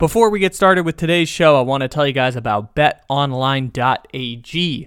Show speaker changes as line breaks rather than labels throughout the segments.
Before we get started with today's show, I want to tell you guys about betonline.ag.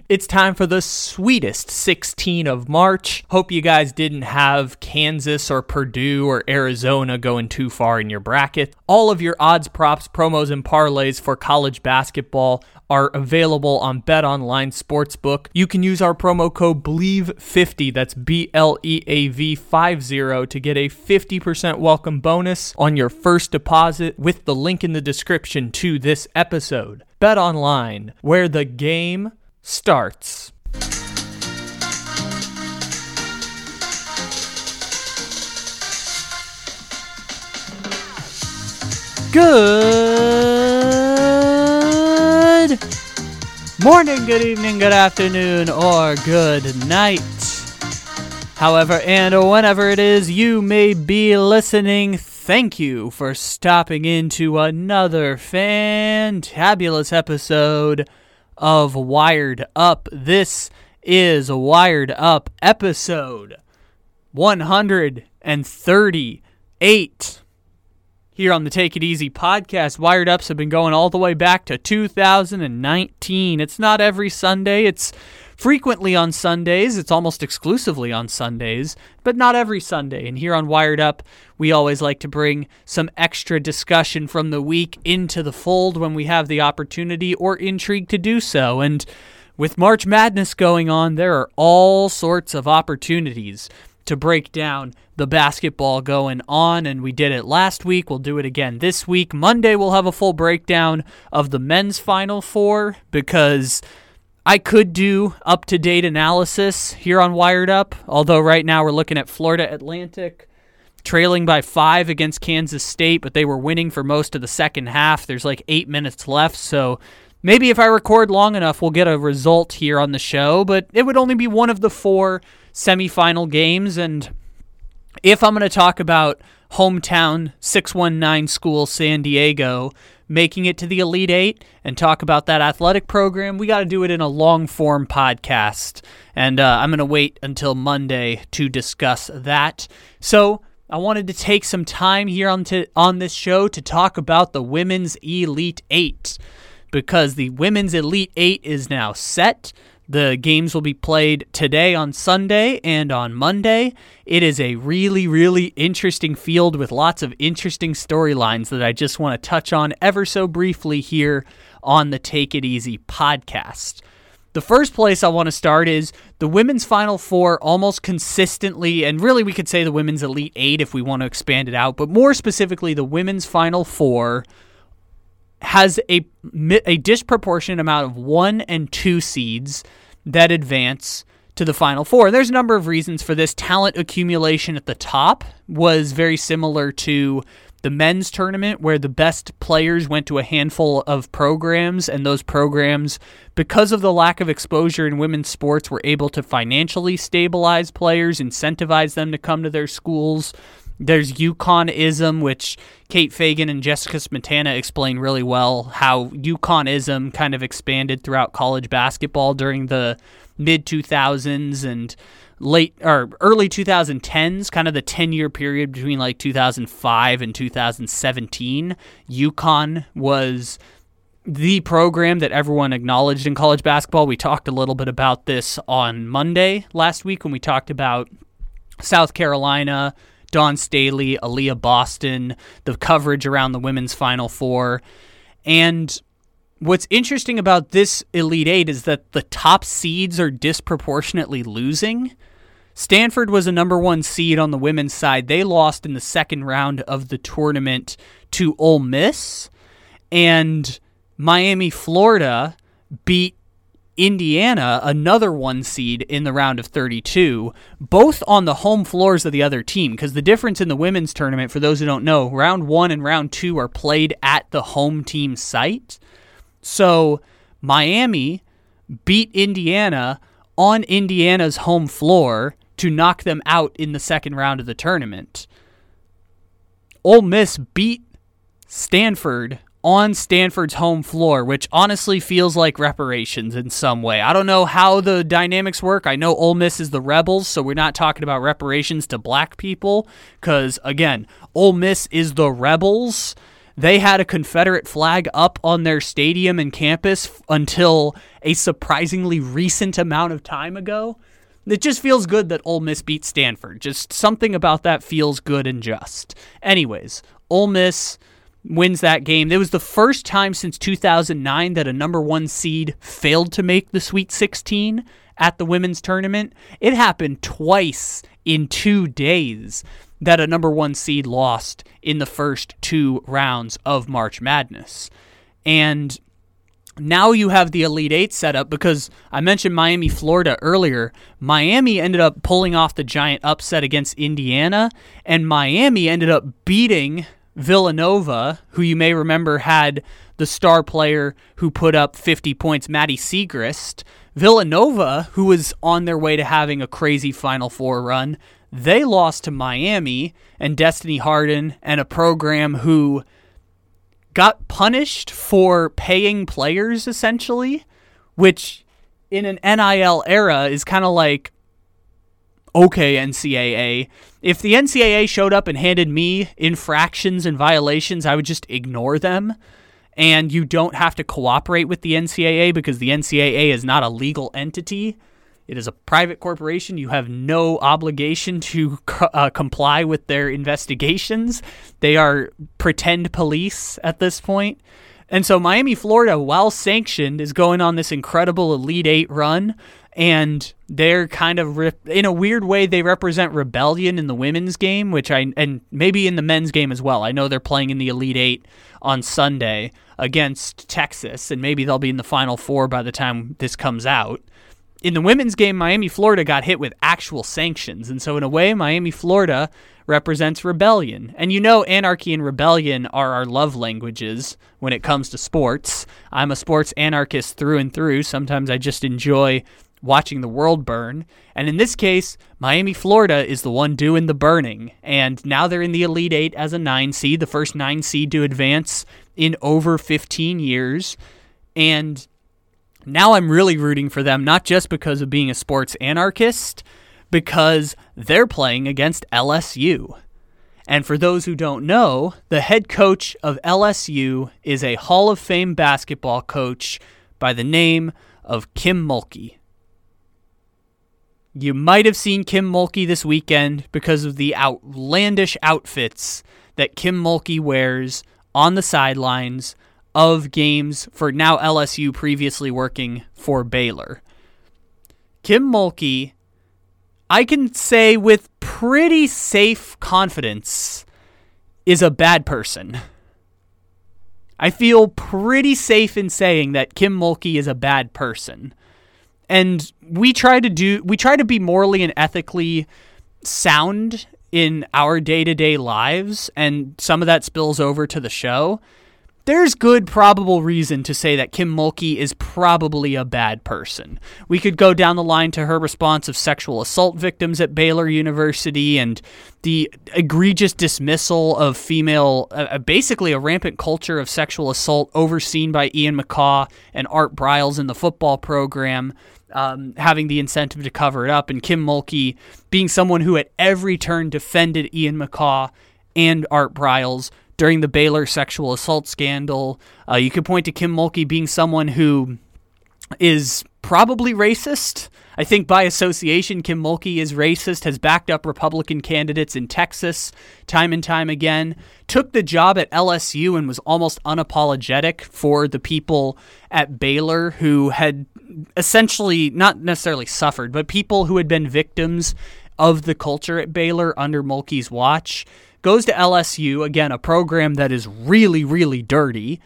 It's time for the sweetest 16 of March. Hope you guys didn't have Kansas or Purdue or Arizona going too far in your bracket. All of your odds, props, promos, and parlays for college basketball are available on BetOnline Sportsbook. You can use our promo code BLEAV50, that's B L E A V 50, to get a 50% welcome bonus on your first deposit with the link in the description to this episode. Bet online, where the game starts. Good morning, good evening, good afternoon, or good night. However, and whenever it is you may be listening, thank you for stopping into another fantabulous episode of Wired Up. This is Wired Up episode 138 here on the Take It Easy podcast. Wired Ups have been going all the way back to 2019. It's not every Sunday, it's frequently on Sundays. It's almost exclusively on Sundays, but not every Sunday. And here on Wired Up, we always like to bring some extra discussion from the week into the fold when we have the opportunity or intrigue to do so. And with March Madness going on, there are all sorts of opportunities to break down the basketball going on, and we did it last week. We'll do it again this week. Monday, we'll have a full breakdown of the men's Final Four because I could do up to date analysis here on Wired Up, although right now we're looking at Florida Atlantic trailing by five against Kansas State, but they were winning for most of the second half. There's like eight minutes left, so maybe if I record long enough, we'll get a result here on the show, but it would only be one of the four semifinal games. And if I'm going to talk about hometown 619 school San Diego making it to the Elite Eight and talk about that athletic program, we got to do it in a long form podcast. And uh, I'm going to wait until Monday to discuss that. So, I wanted to take some time here on, to, on this show to talk about the Women's Elite Eight because the Women's Elite Eight is now set. The games will be played today on Sunday and on Monday. It is a really, really interesting field with lots of interesting storylines that I just want to touch on ever so briefly here on the Take It Easy podcast. The first place I want to start is the women's Final Four almost consistently, and really we could say the women's Elite Eight if we want to expand it out, but more specifically, the women's Final Four has a, a disproportionate amount of one and two seeds that advance to the Final Four. There's a number of reasons for this. Talent accumulation at the top was very similar to the men's tournament where the best players went to a handful of programs and those programs because of the lack of exposure in women's sports were able to financially stabilize players incentivize them to come to their schools there's UConnism, which Kate Fagan and Jessica Smetana explain really well how UConnism kind of expanded throughout college basketball during the mid 2000s and late or early 2010s, kind of the 10 year period between like 2005 and 2017, UConn was the program that everyone acknowledged in college basketball. We talked a little bit about this on Monday last week when we talked about South Carolina, Dawn Staley, Aliyah Boston, the coverage around the women's Final Four. And what's interesting about this Elite Eight is that the top seeds are disproportionately losing. Stanford was a number one seed on the women's side. They lost in the second round of the tournament to Ole Miss. And Miami, Florida beat Indiana, another one seed in the round of 32, both on the home floors of the other team. Because the difference in the women's tournament, for those who don't know, round one and round two are played at the home team site. So Miami beat Indiana on Indiana's home floor to knock them out in the second round of the tournament. Ole Miss beat Stanford on Stanford's home floor, which honestly feels like reparations in some way. I don't know how the dynamics work. I know Ole Miss is the rebels, so we're not talking about reparations to black people, because again, Ole Miss is the rebels. They had a Confederate flag up on their stadium and campus until a surprisingly recent amount of time ago. It just feels good that Ole Miss beat Stanford. Just something about that feels good and just. Anyways, Ole Miss wins that game. It was the first time since 2009 that a number one seed failed to make the Sweet 16 at the women's tournament. It happened twice in two days that a number one seed lost in the first two rounds of March Madness. And now you have the Elite Eight set up because I mentioned Miami, Florida earlier. Miami ended up pulling off the giant upset against Indiana, and Miami ended up beating Villanova, who you may remember had the star player who put up 50 points, Maddy Siegrist. Villanova, who was on their way to having a crazy Final Four run, they lost to Miami and Destiny Harden and a program who got punished for paying players essentially, which in an NIL era is kind of like okay, NCAA. If the NCAA showed up and handed me infractions and violations, I would just ignore them. And you don't have to cooperate with the NCAA because the NCAA is not a legal entity. It is a private corporation. You have no obligation to uh, comply with their investigations. They are pretend police at this point. And so Miami, Florida, while sanctioned, is going on this incredible Elite Eight run and they're kind of re- in a weird way they represent rebellion in the women's game which i and maybe in the men's game as well. I know they're playing in the elite eight on sunday against texas and maybe they'll be in the final four by the time this comes out. In the women's game miami florida got hit with actual sanctions and so in a way miami florida represents rebellion. And you know anarchy and rebellion are our love languages when it comes to sports. I'm a sports anarchist through and through. Sometimes i just enjoy watching the world burn. And in this case, Miami, Florida is the one doing the burning. And now they're in the Elite Eight as a nine seed, the first nine seed to advance in over 15 years. And now I'm really rooting for them, not just because of being a sports anarchist, because they're playing against LSU. And for those who don't know, the head coach of LSU is a Hall of Fame basketball coach by the name of Kim Mulkey. You might have seen Kim Mulkey this weekend because of the outlandish outfits that Kim Mulkey wears on the sidelines of games for now LSU, previously working for Baylor. Kim Mulkey, I can say with pretty safe confidence, is a bad person. I feel pretty safe in saying that Kim Mulkey is a bad person and we try to do we try to be morally and ethically sound in our day-to-day lives and some of that spills over to the show there's good probable reason to say that Kim Mulkey is probably a bad person. We could go down the line to her response of sexual assault victims at Baylor University and the egregious dismissal of female, uh, basically a rampant culture of sexual assault overseen by Ian McCaw and Art Briles in the football program um, having the incentive to cover it up, and Kim Mulkey being someone who at every turn defended Ian McCaw and Art Briles during the Baylor sexual assault scandal. Uh, you could point to Kim Mulkey being someone who is probably racist. I think by association, Kim Mulkey is racist, has backed up Republican candidates in Texas time and time again, took the job at LSU and was almost unapologetic for the people at Baylor who had essentially not necessarily suffered, but people who had been victims of the culture at Baylor under Mulkey's watch. Goes to LSU, again, a program that is really, really dirty.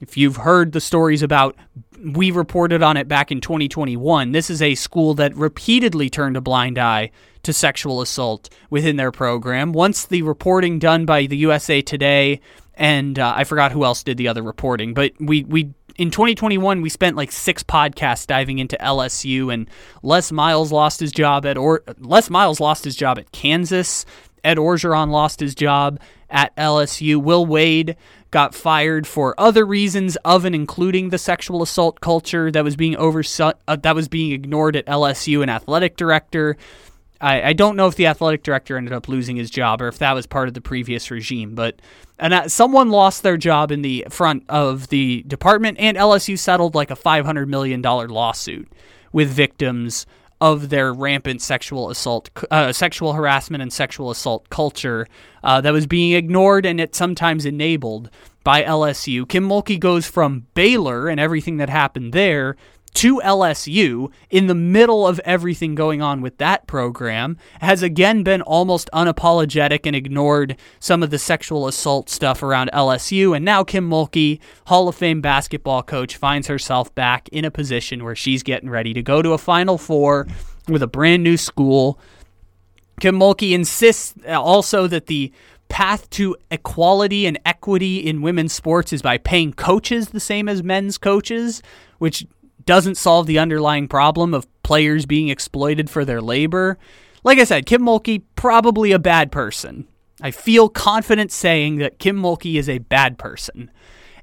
If you've heard the stories about, we reported on it back in 2021. This is a school that repeatedly turned a blind eye to sexual assault within their program. Once the reporting done by the USA Today and uh, I forgot who else did the other reporting, but we we in 2021 we spent like six podcasts diving into LSU and Les Miles lost his job at or Les Miles lost his job at Kansas. Ed Orgeron lost his job at LSU. Will Wade got fired for other reasons of and including the sexual assault culture that was being over uh, that was being ignored at LSU, an athletic director. I, I, don't know if the athletic director ended up losing his job or if that was part of the previous regime, but and uh, someone lost their job in the front of the department, and LSU settled like a five hundred million dollar lawsuit with victims of their rampant sexual assault, uh, sexual harassment, and sexual assault culture uh, that was being ignored and it sometimes enabled by LSU. Kim Mulkey goes from Baylor and everything that happened there to LSU in the middle of everything going on with that program, has again been almost unapologetic and ignored some of the sexual assault stuff around LSU. And now Kim Mulkey, Hall of Fame basketball coach, finds herself back in a position where she's getting ready to go to a Final Four with a brand new school. Kim Mulkey insists also that the path to equality and equity in women's sports is by paying coaches the same as men's coaches, which doesn't solve the underlying problem of players being exploited for their labor. Like I said, Kim Mulkey, probably a bad person. I feel confident saying that Kim Mulkey is a bad person.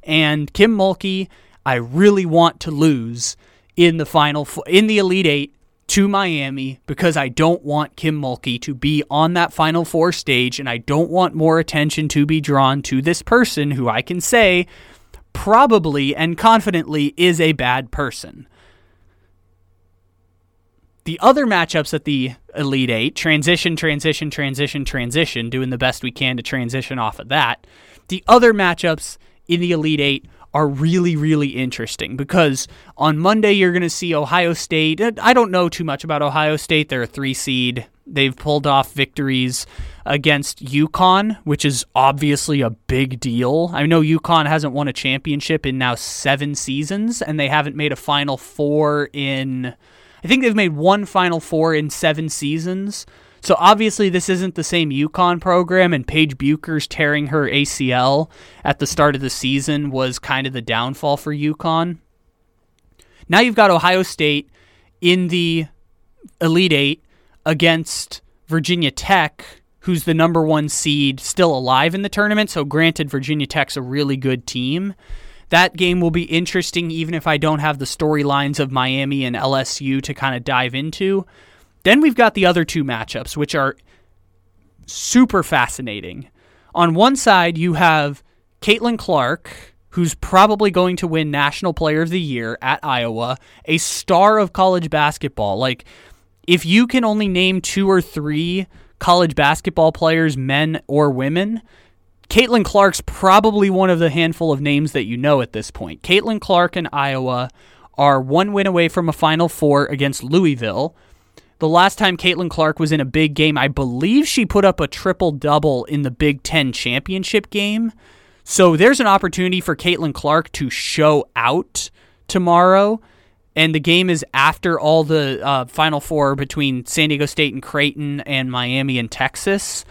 And Kim Mulkey, I really want to lose in the final in the Elite 8 to Miami because I don't want Kim Mulkey to be on that Final Four stage and I don't want more attention to be drawn to this person who I can say probably and confidently is a bad person. The other matchups at the Elite Eight transition, transition, transition, transition, doing the best we can to transition off of that. The other matchups in the Elite Eight are really, really interesting because on Monday you're going to see Ohio State. I don't know too much about Ohio State. They're a three seed. They've pulled off victories against UConn, which is obviously a big deal. I know UConn hasn't won a championship in now seven seasons, and they haven't made a Final Four in. I think they've made one Final Four in seven seasons. So obviously, this isn't the same UConn program, and Paige Bueckers tearing her ACL at the start of the season was kind of the downfall for UConn. Now you've got Ohio State in the Elite Eight against Virginia Tech, who's the number one seed, still alive in the tournament. So, granted, Virginia Tech's a really good team. That game will be interesting, even if I don't have the storylines of Miami and LSU to kind of dive into. Then we've got the other two matchups, which are super fascinating. On one side, you have Caitlin Clark, who's probably going to win National Player of the Year at Iowa, a star of college basketball. Like, if you can only name two or three college basketball players, men or women, Caitlin Clark's probably one of the handful of names that you know at this point. Caitlin Clark and Iowa are one win away from a Final Four against Louisville. The last time Caitlin Clark was in a big game, I believe she put up a triple double in the Big Ten championship game. So there's an opportunity for Caitlin Clark to show out tomorrow and the game is after all the uh, Final Four between San Diego State and Creighton and Miami and Texas.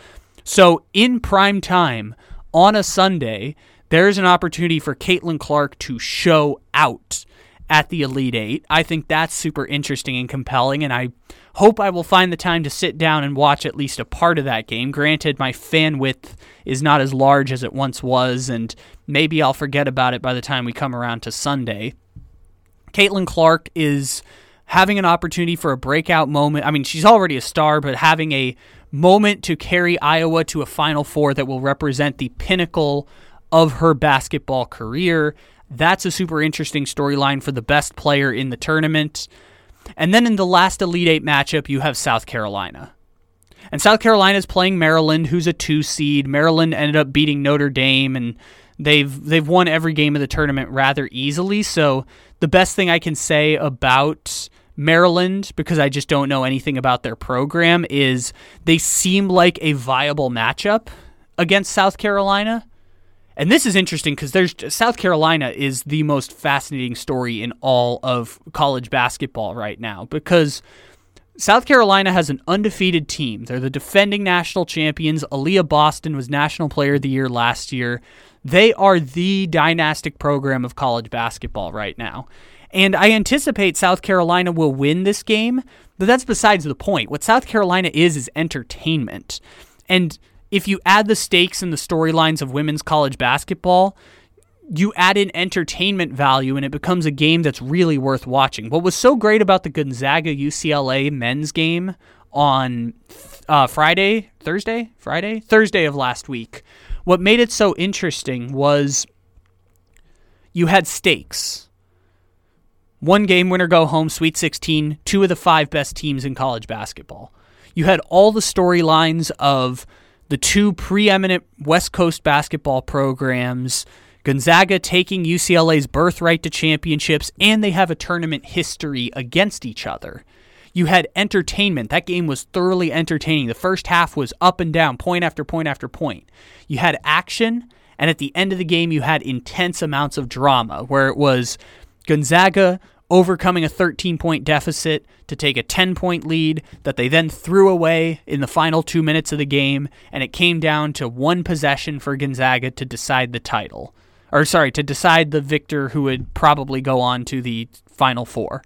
So in prime time on a Sunday, there's an opportunity for Caitlin Clark to show out at the Elite Eight. I think that's super interesting and compelling, and I hope I will find the time to sit down and watch at least a part of that game. Granted, my fan width is not as large as it once was, and maybe I'll forget about it by the time we come around to Sunday. Caitlin Clark is having an opportunity for a breakout moment. I mean, she's already a star, but having a moment to carry Iowa to a Final Four that will represent the pinnacle of her basketball career. That's a super interesting storyline for the best player in the tournament. And then in the last Elite Eight matchup, you have South Carolina. And South Carolina is playing Maryland, who's a two seed. Maryland ended up beating Notre Dame, and they've they've won every game of the tournament rather easily. So the best thing I can say about Maryland, because I just don't know anything about their program, is they seem like a viable matchup against South Carolina. And this is interesting because there's South Carolina is the most fascinating story in all of college basketball right now because South Carolina has an undefeated team. They're the defending national champions. Aliyah Boston was National Player of the Year last year. They are the dynastic program of college basketball right now. And I anticipate South Carolina will win this game, but that's besides the point. What South Carolina is is entertainment. And if you add the stakes and the storylines of women's college basketball, you add in entertainment value and it becomes a game that's really worth watching. What was so great about the Gonzaga UCLA men's game on uh, Friday, Thursday, Friday, Thursday of last week, what made it so interesting was you had stakes. One game winner go home, Sweet 16, two of the five best teams in college basketball. You had all the storylines of the two preeminent West Coast basketball programs Gonzaga taking UCLA's birthright to championships, and they have a tournament history against each other. You had entertainment. That game was thoroughly entertaining. The first half was up and down, point after point after point. You had action, and at the end of the game, you had intense amounts of drama where it was Gonzaga overcoming a 13 point deficit to take a 10 point lead that they then threw away in the final two minutes of the game, and it came down to one possession for Gonzaga to decide the title or sorry, to decide the victor who would probably go on to the final four.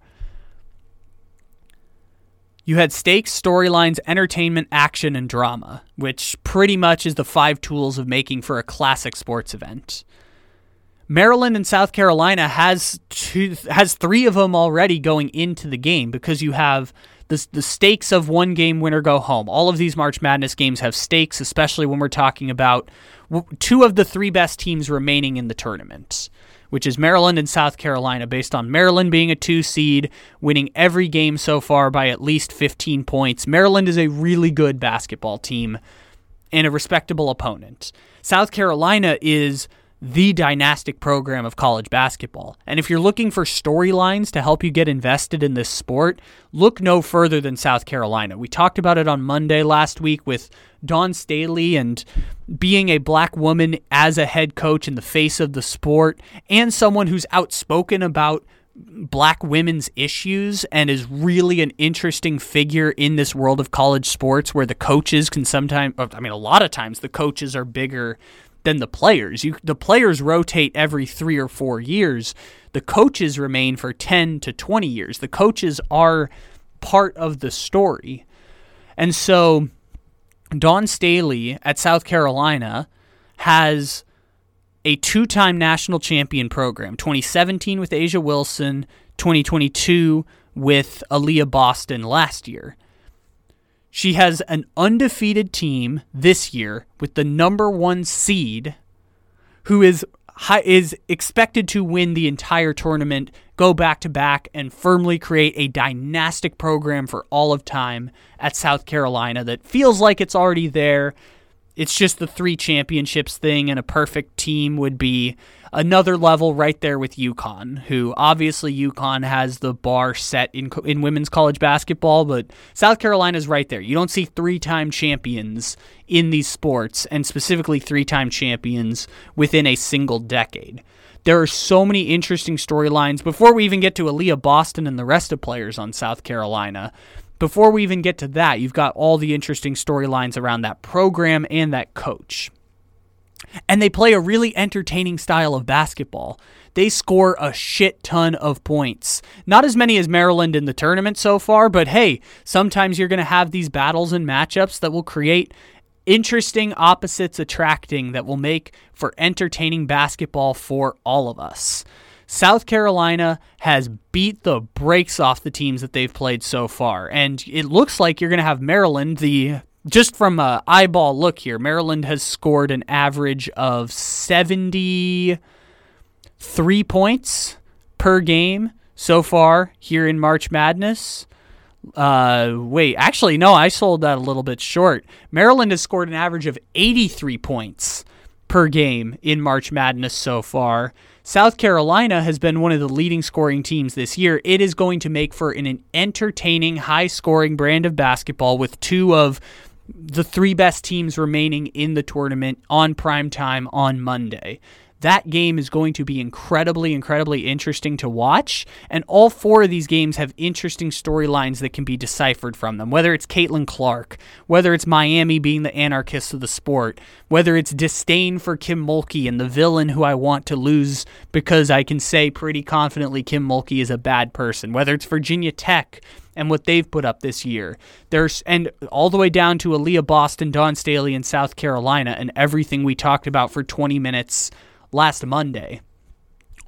You had stakes, storylines, entertainment, action, and drama, which pretty much is the five tools of making for a classic sports event. Maryland and South Carolina has two, has three of them already going into the game because you have the, the stakes of one game winner go home. All of these March Madness games have stakes, especially when we're talking about two of the three best teams remaining in the tournament, which is Maryland and South Carolina, based on Maryland being a two seed, winning every game so far by at least 15 points. Maryland is a really good basketball team and a respectable opponent. South Carolina is the dynastic program of college basketball. And if you're looking for storylines to help you get invested in this sport, look no further than South Carolina. We talked about it on Monday last week with Dawn Staley and being a black woman as a head coach in the face of the sport and someone who's outspoken about black women's issues and is really an interesting figure in this world of college sports where the coaches can sometimes I mean a lot of times the coaches are bigger than the players. You the players rotate every 3 or 4 years. The coaches remain for 10 to 20 years. The coaches are part of the story. And so Dawn Staley at South Carolina has a two-time national champion program, 2017 with A'ja Wilson, 2022 with Aliyah Boston last year. She has an undefeated team this year with the number one seed, who is high, is expected to win the entire tournament, go back to back, and firmly create a dynastic program for all of time at South Carolina that feels like it's already there. It's just the three championships thing, and a perfect team would be another level right there with UConn, who obviously UConn has the bar set in in women's college basketball, but South Carolina is right there. You don't see three-time champions in these sports, and specifically three-time champions within a single decade. There are so many interesting storylines before we even get to Aliyah Boston and the rest of players on South Carolina. Before we even get to that, you've got all the interesting storylines around that program and that coach and they play a really entertaining style of basketball. They score a shit ton of points. Not as many as Maryland in the tournament so far, but hey, sometimes you're going to have these battles and matchups that will create interesting opposites attracting that will make for entertaining basketball for all of us. South Carolina has beat the brakes off the teams that they've played so far, and it looks like you're going to have Maryland, the just from a eyeball look here, Maryland has scored an average of 73 points per game so far here in March Madness. Uh, wait, actually, no, I sold that a little bit short. Maryland has scored an average of 83 points per game in March Madness so far. South Carolina has been one of the leading scoring teams this year. It is going to make for an entertaining, high scoring brand of basketball with two of the three best teams remaining in the tournament on prime time on Monday. That game is going to be incredibly, incredibly interesting to watch. And all four of these games have interesting storylines that can be deciphered from them. Whether it's Caitlin Clark, whether it's Miami being the anarchists of the sport, whether it's disdain for Kim Mulkey and the villain who I want to lose because I can say pretty confidently Kim Mulkey is a bad person, whether it's Virginia Tech and what they've put up this year. There's and all the way down to Aliyah Boston, Dawn Staley in South Carolina, and everything we talked about for 20 minutes last Monday.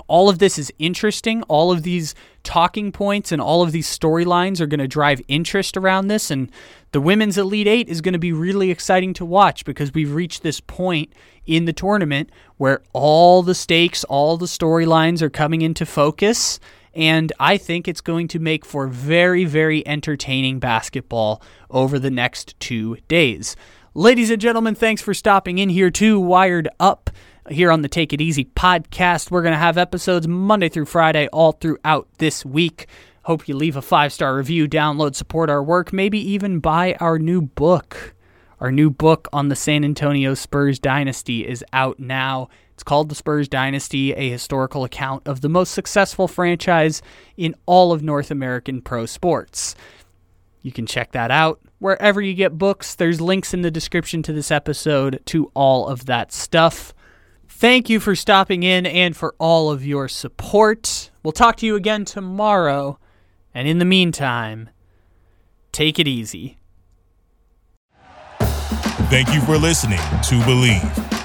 All of this is interesting. All of these talking points and all of these storylines are going to drive interest around this. And the women's Elite Eight is going to be really exciting to watch because we've reached this point in the tournament where all the stakes, all the storylines are coming into focus. And I think it's going to make for very, very entertaining basketball over the next two days. Ladies and gentlemen, thanks for stopping in here to Wired Up here on the Take It Easy podcast. We're going to have episodes Monday through Friday all throughout this week. Hope you leave a five star review, download, support our work, maybe even buy our new book. Our new book on the San Antonio Spurs dynasty is out now. It's called The Spurs Dynasty, a historical account of the most successful franchise in all of North American pro sports. You can check that out wherever you get books. There's links in the description to this episode to all of that stuff. Thank you for stopping in and for all of your support. We'll talk to you again tomorrow. And in the meantime, take it easy.
Thank you for listening to Bleav.